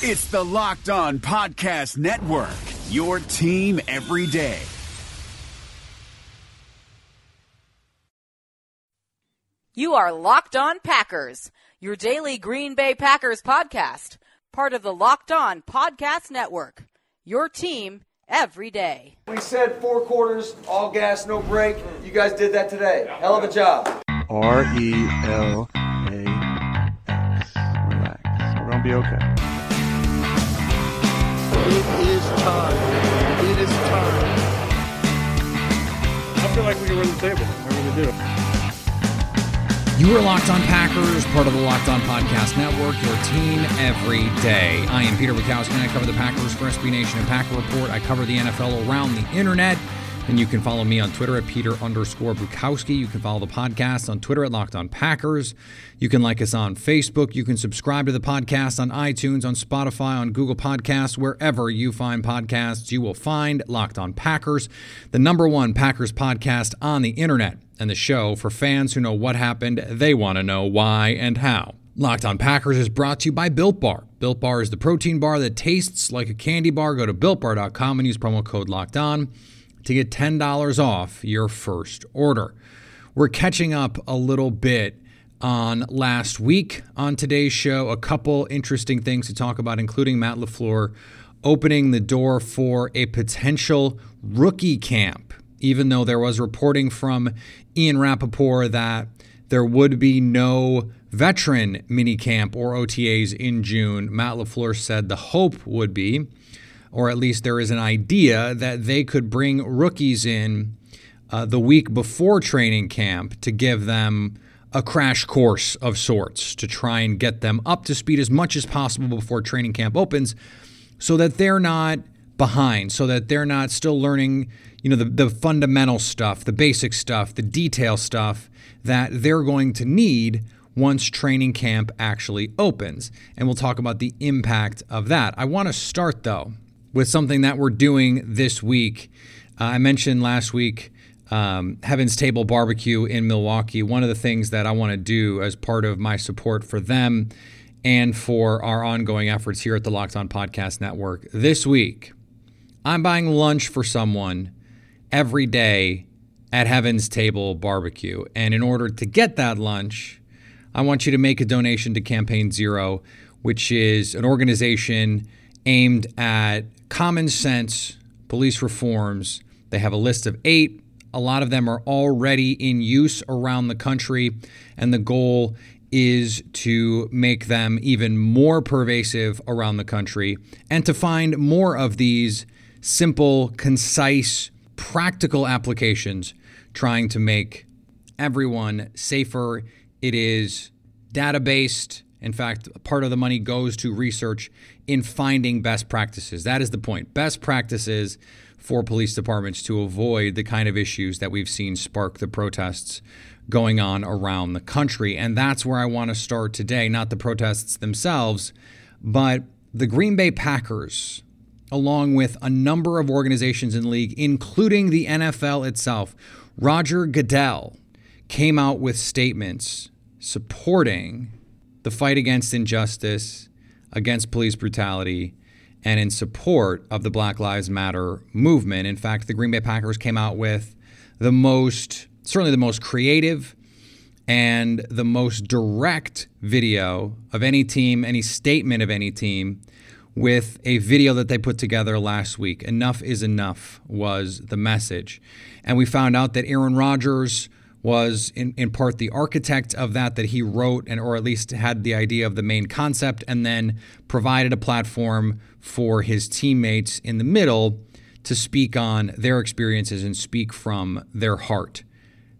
It's the Locked On Podcast Network, your team every day. You are Locked On Packers, your daily Green Bay Packers podcast, part of the Locked On Podcast Network. Your team every day. We said four quarters, all gas, no break. You guys did that today. Hell of a job. R E L A X. Relax. We're gonna be okay. It is time. It is time. I feel like we can run the table. I really do. You are Locked On Packers, part of the Locked On Podcast Network, your team every day. I am Peter Bukowski, and I cover the Packers for SB Nation and Packer Report. I cover the NFL around the internet. And you can follow me on Twitter at Peter underscore Bukowski. You can follow the podcast on Twitter at Locked On Packers. You can like us on Facebook. You can subscribe to the podcast on iTunes, on Spotify, on Google Podcasts, wherever you find podcasts. You will find Locked On Packers, the number one Packers podcast on the internet, and the show for fans who know what happened. They want to know why and how. Locked on Packers is brought to you by Built Bar. Built Bar is the protein bar that tastes like a candy bar. Go to builtbar.com and use promo code Locked On to get $10 off your first order. We're catching up a little bit on last week on today's show. A couple interesting things to talk about, including Matt LaFleur opening the door for a potential rookie camp, even though there was reporting from Ian Rapoport that there would be no veteran minicamp or OTAs in June. Matt LaFleur said the hope would be or at least there is an idea that they could bring rookies in uh, the week before training camp to give them a crash course of sorts to try and get them up to speed as much as possible before training camp opens so that they're not behind, so that they're not still learning, you know, the, the fundamental stuff, the basic stuff, the detail stuff that they're going to need once training camp actually opens. And we'll talk about the impact of that. I want to start though with something that we're doing this week. Uh, I mentioned last week um, Heaven's Table Barbecue in Milwaukee. One of the things that I want to do as part of my support for them and for our ongoing efforts here at the Locked On Podcast Network this week, I'm buying lunch for someone every day at Heaven's Table Barbecue. And in order to get that lunch, I want you to make a donation to Campaign Zero, which is an organization aimed at common sense police reforms. They have a list of eight. A lot of them are already in use around the country, and the goal is to make them even more pervasive around the country and to find more of these simple, concise, practical applications trying to make everyone safer. It is data based. In fact, part of the money goes to research in finding best practices. That is the point. Best practices for police departments to avoid the kind of issues that we've seen spark the protests going on around the country. And that's where I want to start today, not the protests themselves, but the Green Bay Packers, along with a number of organizations in the league, including the NFL itself. Roger Goodell came out with statements supporting the fight against injustice, against police brutality, and in support of the Black Lives Matter movement. In fact, the Green Bay Packers came out with the most, certainly the most creative and the most direct video of any team, any statement of any team, with a video that they put together last week. Enough is enough was the message. And we found out that Aaron Rodgers was in, in part the architect of that that he wrote and or at least had the idea of the main concept and then provided a platform for his teammates in the middle to speak on their experiences and speak from their heart.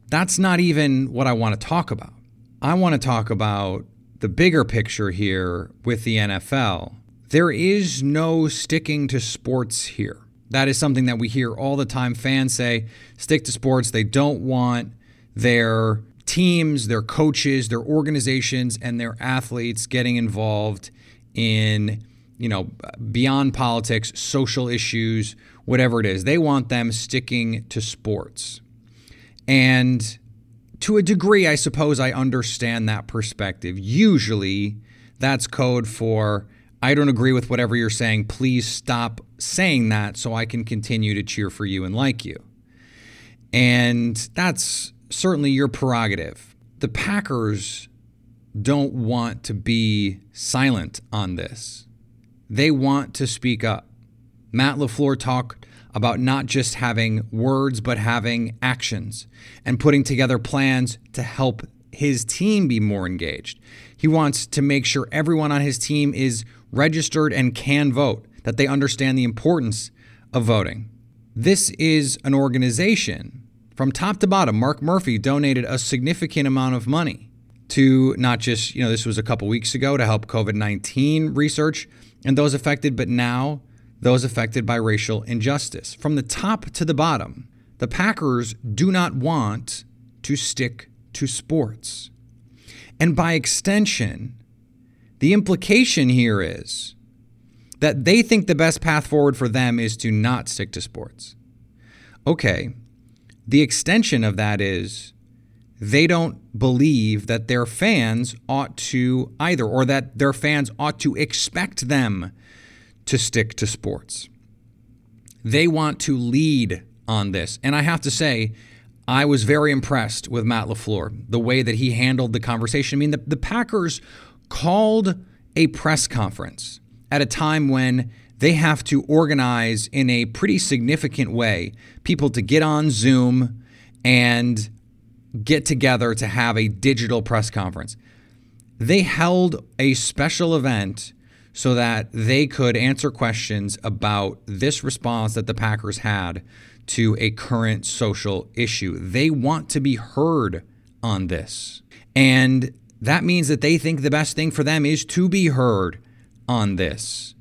That's not even what I want to talk about. I want to talk about the bigger picture here with the NFL. There is no sticking to sports here. That is something that we hear all the time. Fans say, stick to sports. They don't want their teams, their coaches, their organizations, and their athletes getting involved in, you know, beyond politics, social issues, whatever it is. They want them sticking to sports. And to a degree, I suppose I understand that perspective. Usually, that's code for I don't agree with whatever you're saying. Please stop saying that so I can continue to cheer for you and like you. And that's certainly your prerogative. The Packers don't want to be silent on this. They want to speak up. Matt LaFleur talked about not just having words, but having actions and putting together plans to help his team be more engaged. He wants to make sure everyone on his team is registered and can vote, that they understand the importance of voting. This is an organization from top to bottom. Mark Murphy donated a significant amount of money to not just, you know, this was a couple weeks ago to help COVID 19 research and those affected, but now those affected by racial injustice. From the top to the bottom, the Packers do not want to stick to sports. And by extension, the implication here is that they think the best path forward for them is to not stick to sports. Okay, the extension of that is they don't believe that their fans ought to either, or that their fans ought to expect them to stick to sports. They want to lead on this. And I have to say, I was very impressed with Matt LaFleur, the way that he handled the conversation. I mean, the, the Packers called a press conference at a time when they have to organize in a pretty significant way people to get on Zoom and get together to have a digital press conference. They held a special event so that they could answer questions about this response that the Packers had to a current social issue. They want to be heard on this. And that means that they think the best thing for them is to be heard on this.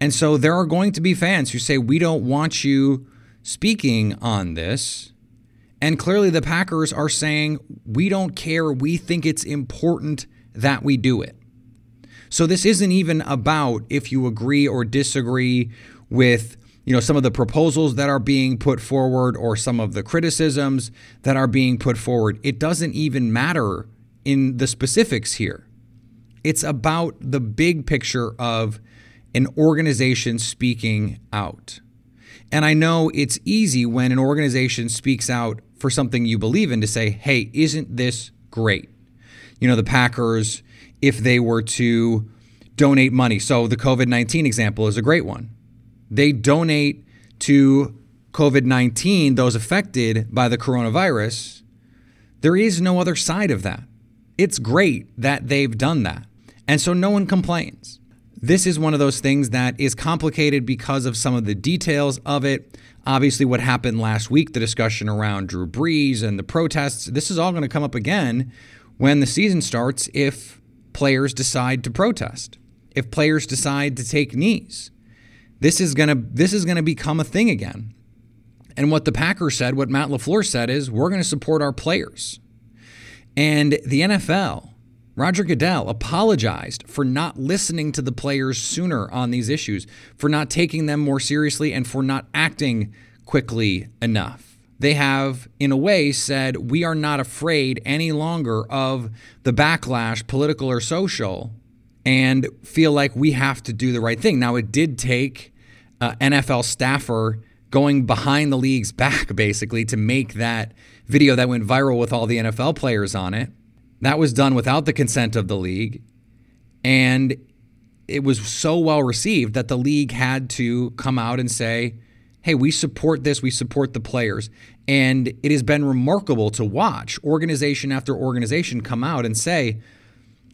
And so there are going to be fans who say, We don't want you speaking on this. And clearly the Packers are saying, We don't care. We think it's important that we do it. So this isn't even about if you agree or disagree with you know some of the proposals that are being put forward or some of the criticisms that are being put forward. It doesn't even matter in the specifics here. It's about the big picture of an organization speaking out. And I know it's easy when an organization speaks out for something you believe in to say, hey, isn't this great? You know, the Packers if they were to donate money. So the COVID 19 example is a great one. They donate to COVID 19, those affected by the coronavirus. There is no other side of that. It's great that they've done that. And so no one complains. This is one of those things that is complicated because of some of the details of it. Obviously, what happened last week, the discussion around Drew Brees and the protests, this is all going to come up again when the season starts if players decide to protest, if players decide to take knees. This is going to this is going to become a thing again. And what the Packers said, what Matt LaFleur said is we're going to support our players. And the NFL, Roger Goodell apologized for not listening to the players sooner on these issues, for not taking them more seriously and for not acting quickly enough they have, in a way, said, we are not afraid any longer of the backlash, political or social, and feel like we have to do the right thing. Now, it did take uh, NFL staffer going behind the league's back, basically, to make that video that went viral with all the NFL players on it. That was done without the consent of the league. And it was so well received that the league had to come out and say, hey, we support this, we support the players. And it has been remarkable to watch organization after organization come out and say,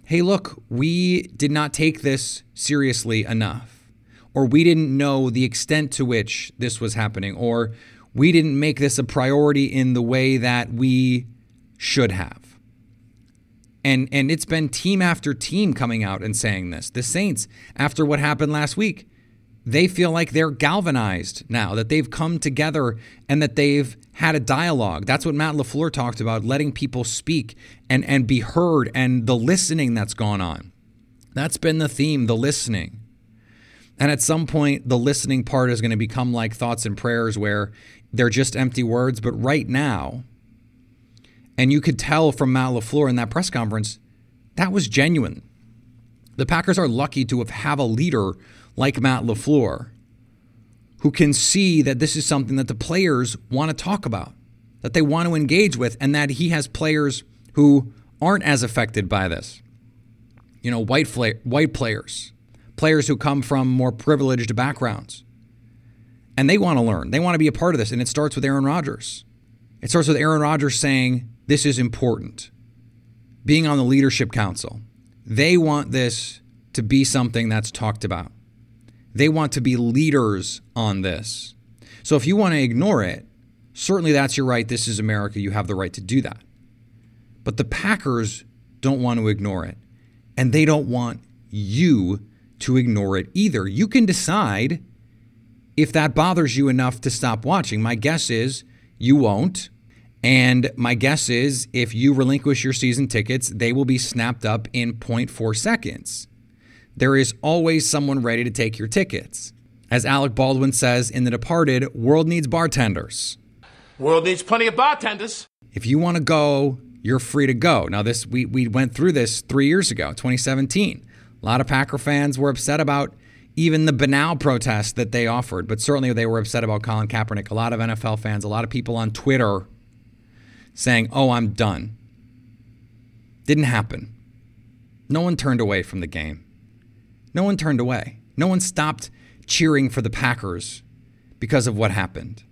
hey, look, we did not take this seriously enough, or we didn't know the extent to which this was happening, or we didn't make this a priority in the way that we should have. And, and it's been team after team coming out and saying this. The Saints, after what happened last week, they feel like they're galvanized now, that they've come together and that they've had a dialogue. That's what Matt LaFleur talked about, letting people speak and, and be heard and the listening that's gone on. That's been the theme, the listening. And at some point, the listening part is going to become like thoughts and prayers where they're just empty words. But right now, and you could tell from Matt LaFleur in that press conference, that was genuine. The Packers are lucky to have, have a leader like Matt LaFleur who can see that this is something that the players want to talk about, that they want to engage with, and that he has players who aren't as affected by this. You know, white, fla- white players, players who come from more privileged backgrounds. And they want to learn. They want to be a part of this. And it starts with Aaron Rodgers. It starts with Aaron Rodgers saying, This is important. Being on the leadership council. They want this to be something that's talked about. They want to be leaders on this. So if you want to ignore it, certainly that's your right. This is America. You have the right to do that. But the Packers don't want to ignore it. And they don't want you to ignore it either. You can decide if that bothers you enough to stop watching. My guess is you won't. And my guess is if you relinquish your season tickets, they will be snapped up in 0.4 seconds there is always someone ready to take your tickets. As Alec Baldwin says in The Departed, world needs bartenders. World needs plenty of bartenders. If you want to go, you're free to go. Now this we we went through this 3 years ago, 2017. A lot of Packer fans were upset about even the banal protest that they offered, but certainly they were upset about Colin Kaepernick. A lot of NFL fans, a lot of people on Twitter saying, "Oh, I'm done." Didn't happen. No one turned away from the game. No one turned away. No one stopped cheering for the Packers because of what happened.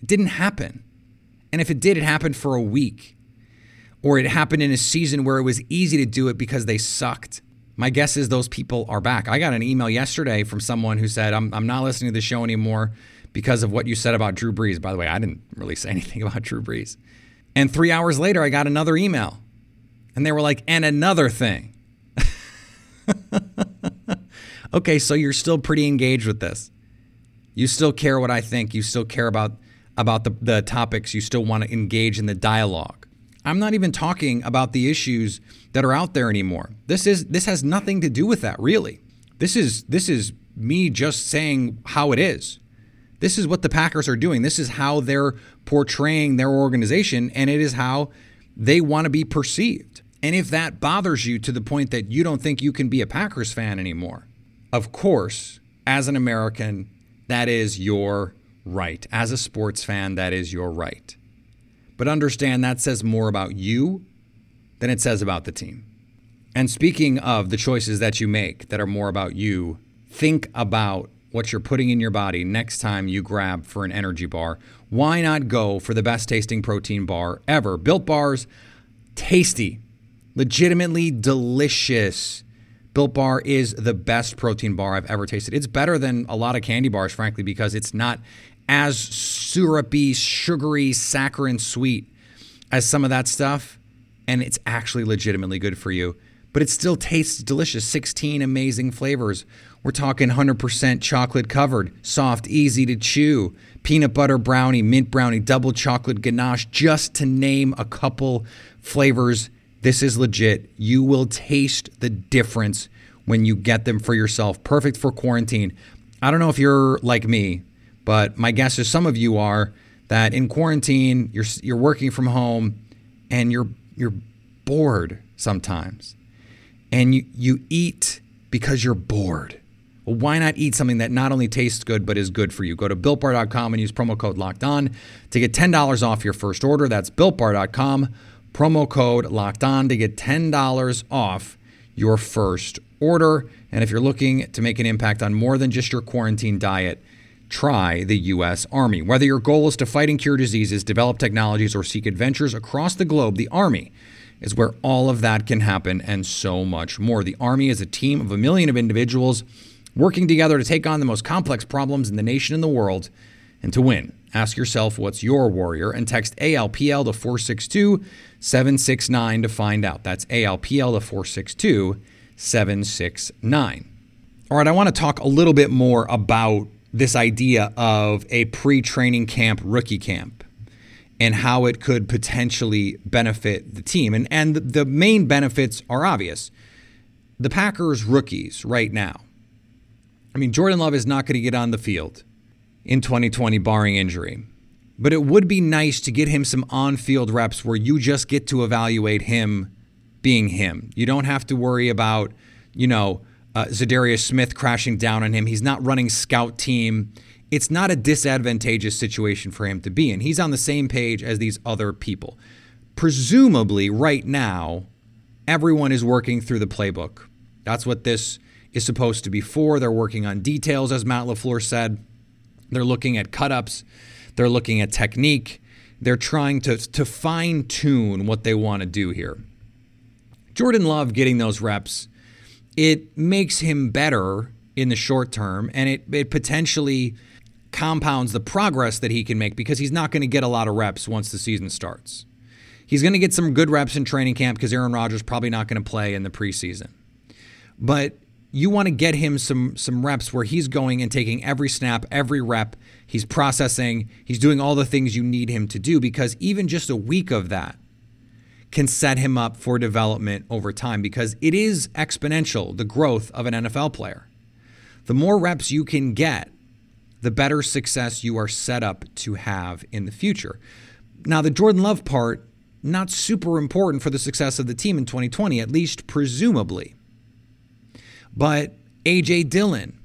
It didn't happen. And if it did, it happened for a week. Or it happened in a season where it was easy to do it because they sucked. My guess is those people are back. I got an email yesterday from someone who said, I'm, I'm not listening to the show anymore because of what you said about Drew Brees. By the way, I didn't really say anything about Drew Brees. And three hours later, I got another email. And they were like, and another thing. okay, so you're still pretty engaged with this. You still care what I think. You still care about about the, the topics. You still want to engage in the dialogue. I'm not even talking about the issues that are out there anymore. This is this has nothing to do with that, really. This is this is me just saying how it is. This is what the Packers are doing. This is how they're portraying their organization, and it is how they want to be perceived. And if that bothers you to the point that you don't think you can be a Packers fan anymore, of course, as an American, that is your right. As a sports fan, that is your right. But understand that says more about you than it says about the team. And speaking of the choices that you make that are more about you, think about what you're putting in your body next time you grab for an energy bar. Why not go for the best tasting protein bar ever? Built bars, tasty legitimately delicious. Built Bar is the best protein bar I've ever tasted. It's better than a lot of candy bars, frankly, because it's not as syrupy, sugary, saccharine sweet as some of that stuff. And it's actually legitimately good for you. But it still tastes delicious. 16 amazing flavors. We're talking 100% chocolate covered, soft, easy to chew, peanut butter brownie, mint brownie, double chocolate ganache, just to name a couple flavors this is legit. You will taste the difference when you get them for yourself. Perfect for quarantine. I don't know if you're like me, but my guess is some of you are that in quarantine you're you're working from home and you're you're bored sometimes. And you you eat because you're bored. Well, why not eat something that not only tastes good but is good for you? Go to builtbar.com and use promo code locked on to get $10 off your first order. That's builtbar.com promo code locked on to get $10 off your first order. And if you're looking to make an impact on more than just your quarantine diet, try the U.S. Army. Whether your goal is to fight and cure diseases, develop technologies, or seek adventures across the globe, the Army is where all of that can happen and so much more. The Army is a team of a million of individuals working together to take on the most complex problems in the nation and the world and to win. Ask yourself what's your warrior and text ALPL to 462 769 to find out. That's ALPL to 462 769. All right, I want to talk a little bit more about this idea of a pre training camp, rookie camp, and how it could potentially benefit the team. And, and the main benefits are obvious. The Packers' rookies right now. I mean, Jordan Love is not going to get on the field in 2020, barring injury. But it would be nice to get him some on field reps where you just get to evaluate him being him. You don't have to worry about you know, uh, Za'Darius Smith crashing down on him. He's not running scout team. It's not a disadvantageous situation for him to be in. He's on the same page as these other people. Presumably, right now, everyone is working through the playbook. That's what this is supposed to be for. They're working on details, as Matt LaFleur said. They're looking at cut ups, they're looking at technique. They're trying to, to fine tune what they want to do here. Jordan Love getting those reps, it makes him better in the short term, and it, it potentially compounds the progress that he can make because he's not going to get a lot of reps once the season starts. He's going to get some good reps in training camp because Aaron Rodgers probably not going to play in the preseason. But you want to get him some some reps where he's going and taking every snap, every rep, he's processing, he's doing all the things you need him to do because even just a week of that can set him up for development over time because it is exponential the growth of an NFL player. The more reps you can get, the better success you are set up to have in the future. Now, the Jordan Love part, not super important for the success of the team in 2020, at least presumably. But AJ Dillon,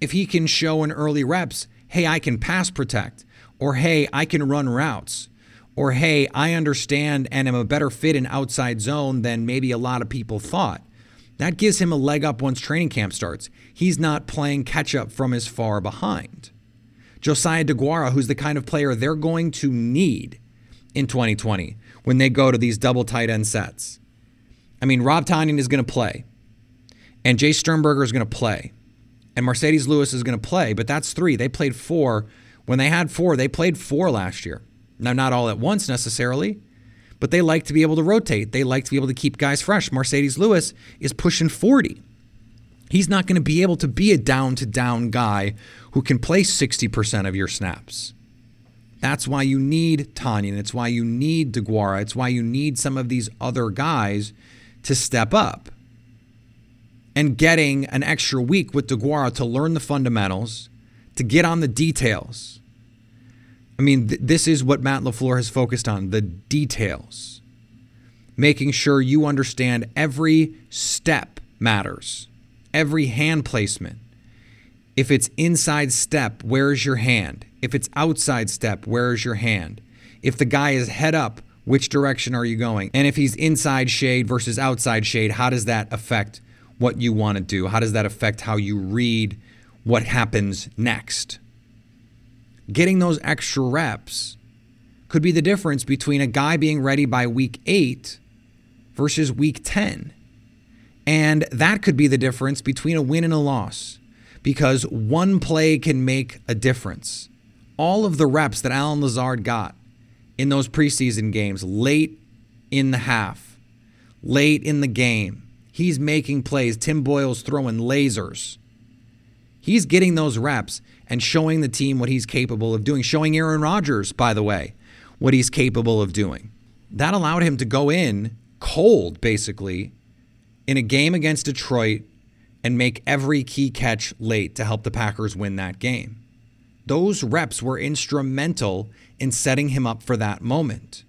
if he can show in early reps, hey, I can pass protect, or hey, I can run routes, or hey, I understand and am a better fit in outside zone than maybe a lot of people thought. That gives him a leg up once training camp starts. He's not playing catch up from as far behind. Josiah DeGuara, who's the kind of player they're going to need in 2020 when they go to these double tight end sets. I mean, Rob Tonyan is going to play and Jace Sternberger is going to play, and Marcedes Lewis is going to play, but that's three. They played four. When they had four, they played four last year. Now, not all at once necessarily, but they like to be able to rotate. They like to be able to keep guys fresh. Marcedes Lewis is pushing 40. He's not going to be able to be a down to down guy who can play 60% of your snaps. That's why you need Tonyan. It's why you need DeGuara. It's why you need some of these other guys to step up and getting an extra week with DeGuara to learn the fundamentals, to get on the details. I mean, th- this is what Matt LaFleur has focused on the details. Making sure you understand every step matters, every hand placement. If it's inside step, where's your hand? If it's outside step, where's your hand? If the guy is head up, which direction are you going? And if he's inside shade versus outside shade, how does that affect what you want to do? How does that affect how you read what happens next? Getting those extra reps could be the difference between a guy being ready by week eight versus week 10. And that could be the difference between a win and a loss because one play can make a difference. All of the reps that Allen Lazard got in those preseason games late in the half, late in the game, He's making plays. Tim Boyle's throwing lasers. He's getting those reps and showing the team what he's capable of doing, showing Aaron Rodgers, by the way, what he's capable of doing. That allowed him to go in cold, basically, in a game against Detroit and make every key catch late to help the Packers win that game. Those reps were instrumental in setting him up for that moment.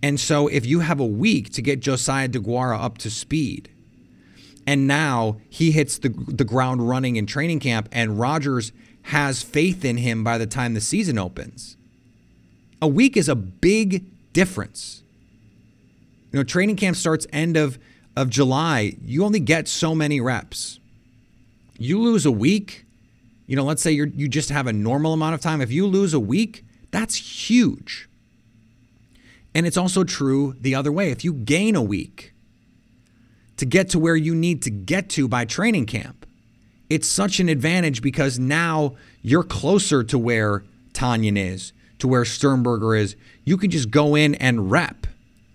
And so if you have a week to get Josiah DeGuara up to speed, and now he hits the the ground running in training camp, and Rodgers has faith in him by the time the season opens. A week is a big difference. You know, training camp starts end of of July. You only get so many reps. You lose a week, you know, let's say you you just have a normal amount of time. If you lose a week, that's huge. And it's also true the other way. If you gain a week, to get to where you need to get to by training camp. It's such an advantage because now you're closer to where Tonyan is, to where Sternberger is. You can just go in and rep.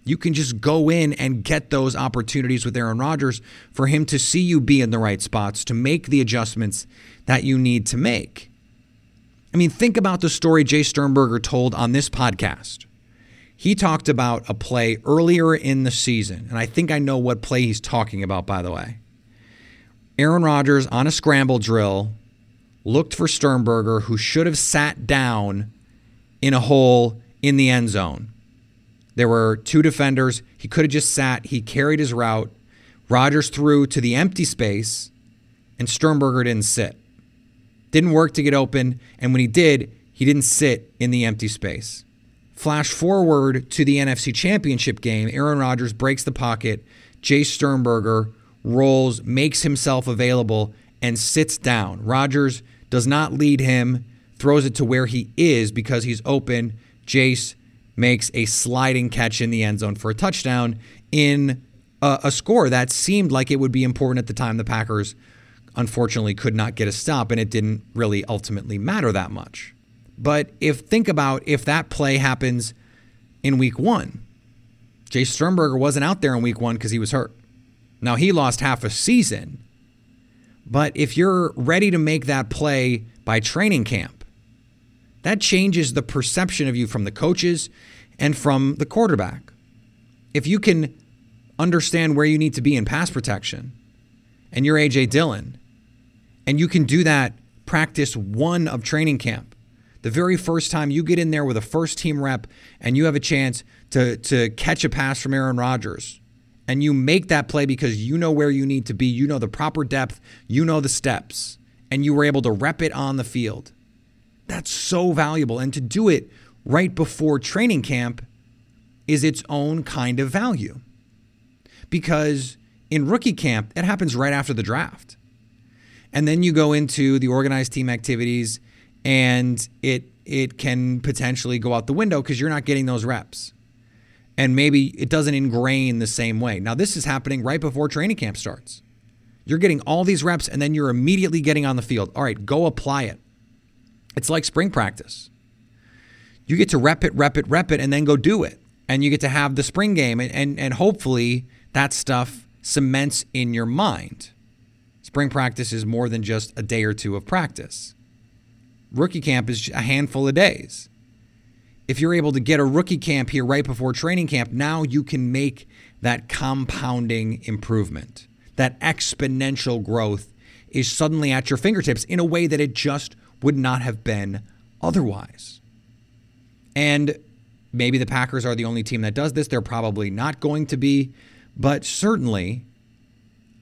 You can just go in and get those opportunities with Aaron Rodgers for him to see you be in the right spots, to make the adjustments that you need to make. I mean, think about the story Jace Sternberger told on this podcast. He talked about a play earlier in the season, and I think I know what play he's talking about, by the way. Aaron Rodgers on a scramble drill looked for Sternberger, who should have sat down in a hole in the end zone. There were two defenders. He could have just sat. He carried his route. Rodgers threw to the empty space, and Sternberger didn't sit. Didn't work to get open, and when he did, he didn't sit in the empty space. Flash forward to the NFC Championship game. Aaron Rodgers breaks the pocket. Jace Sternberger rolls, makes himself available, and sits down. Rodgers does not lead him, throws it to where he is because he's open. Jace makes a sliding catch in the end zone for a touchdown in a, a score that seemed like it would be important at the time. The Packers unfortunately could not get a stop, and it didn't really ultimately matter that much. But if think about if that play happens in week one, Jace Sternberger wasn't out there in week one because he was hurt. Now he lost half a season. But if you're ready to make that play by training camp, that changes the perception of you from the coaches and from the quarterback. If you can understand where you need to be in pass protection and you're AJ Dillon, and you can do that practice one of training camp, the very first time you get in there with a first team rep and you have a chance to, to catch a pass from Aaron Rodgers and you make that play because you know where you need to be, you know the proper depth, you know the steps, and you were able to rep it on the field. That's so valuable. And to do it right before training camp is its own kind of value. Because in rookie camp, it happens right after the draft. And then you go into the organized team activities and it it can potentially go out the window because you're not getting those reps. And maybe it doesn't ingrain the same way. Now, this is happening right before training camp starts. You're getting all these reps and then you're immediately getting on the field. All right, go apply it. It's like spring practice. You get to rep it, rep it, rep it, and then go do it. And you get to have the spring game, and, and, and hopefully that stuff cements in your mind. Spring practice is more than just a day or two of practice rookie camp is a handful of days. If you're able to get a rookie camp here right before training camp, now you can make that compounding improvement. That exponential growth is suddenly at your fingertips in a way that it just would not have been otherwise. And maybe the Packers are the only team that does this. They're probably not going to be, but certainly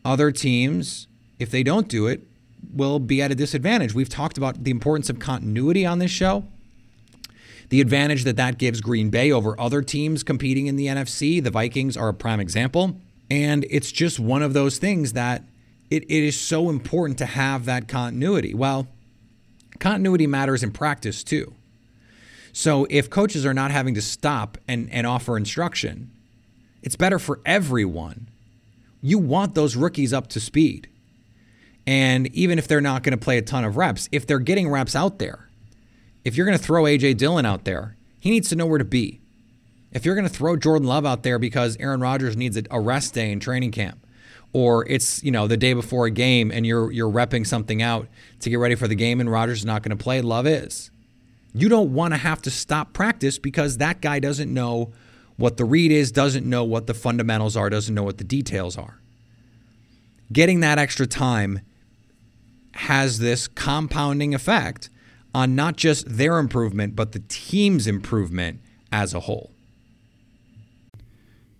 other teams, if they don't do it, will be at a disadvantage. We've talked about the importance of continuity on this show. The advantage that that gives Green Bay over other teams competing in the NFC. The Vikings are a prime example. And it's just one of those things that it, it is so important to have that continuity. Well, continuity matters in practice too. So if coaches are not having to stop and, and offer instruction, it's better for everyone. You want those rookies up to speed. And even if they're not going to play a ton of reps, if they're getting reps out there, if you're going to throw AJ Dillon out there, he needs to know where to be. If you're going to throw Jordan Love out there because Aaron Rodgers needs a rest day in training camp, or it's you know the day before a game and you're you're repping something out to get ready for the game and Rodgers is not going to play, Love is. You don't want to have to stop practice because that guy doesn't know what the read is, doesn't know what the fundamentals are, doesn't know what the details are. Getting that extra time has this compounding effect on not just their improvement, but the team's improvement as a whole.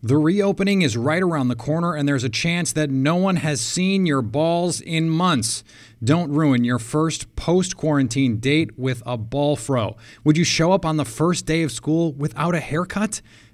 The reopening is right around the corner, and there's a chance that no one has seen your balls in months. Don't ruin your first post quarantine date with a ball fro. Would you show up on the first day of school without a haircut?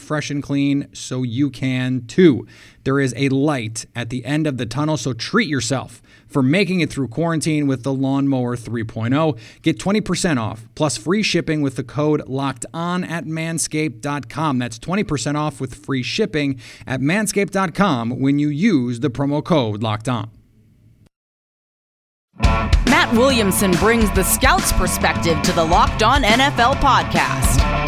fresh and clean so you can too. There is a light at the end of the tunnel, so treat yourself for making it through quarantine with the Lawnmower 3.0. Get 20% off plus free shipping with the code locked on at manscaped.com. That's 20% off with free shipping at manscaped.com when you use the promo code locked on. Matt Williamson brings the scout's perspective to the Locked On NFL podcast.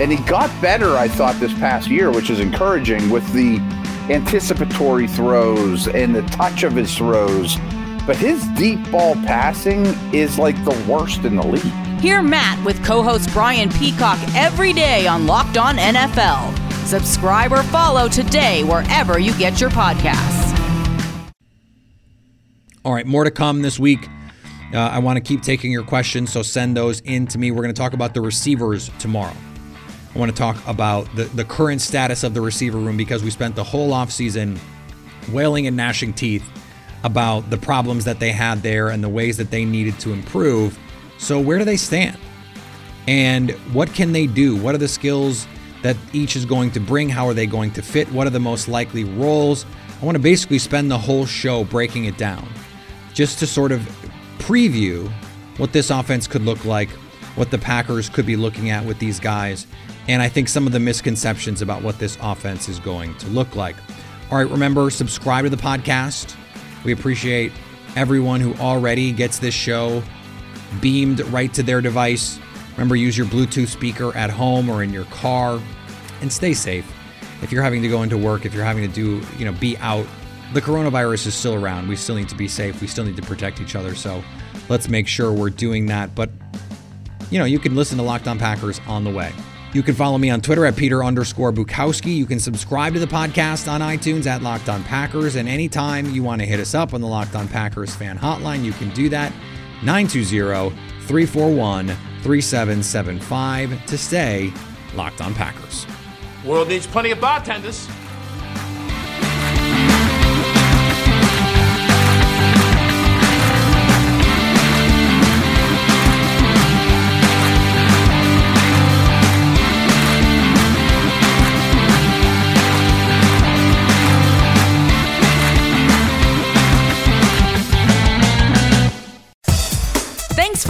and he got better, I thought, this past year, which is encouraging with the anticipatory throws and the touch of his throws. But his deep ball passing is like the worst in the league. Hear Matt with co host Brian Peacock every day on Locked On NFL. Subscribe or follow today wherever you get your podcasts. All right, more to come this week. Uh, I want to keep taking your questions, so send those in to me. We're going to talk about the receivers tomorrow. I want to talk about the, the current status of the receiver room because we spent the whole offseason wailing and gnashing teeth about the problems that they had there and the ways that they needed to improve. So, where do they stand? And what can they do? What are the skills that each is going to bring? How are they going to fit? What are the most likely roles? I want to basically spend the whole show breaking it down just to sort of preview what this offense could look like, what the Packers could be looking at with these guys, and I think some of the misconceptions about what this offense is going to look like. All right, remember, subscribe to the podcast. We appreciate everyone who already gets this show beamed right to their device. Remember, use your Bluetooth speaker at home or in your car and stay safe. If you're having to go into work, if you're having to do, you know, be out, the coronavirus is still around. We still need to be safe. We still need to protect each other. So let's make sure we're doing that. But, you know, you can listen to Locked On Packers on the way. You can follow me on Twitter at Peter underscore Bukowski. You can subscribe to the podcast on iTunes at Locked On Packers. And anytime you want to hit us up on the Locked On Packers fan hotline, you can do that 920 341 3775 to stay Locked On Packers. World needs plenty of bartenders.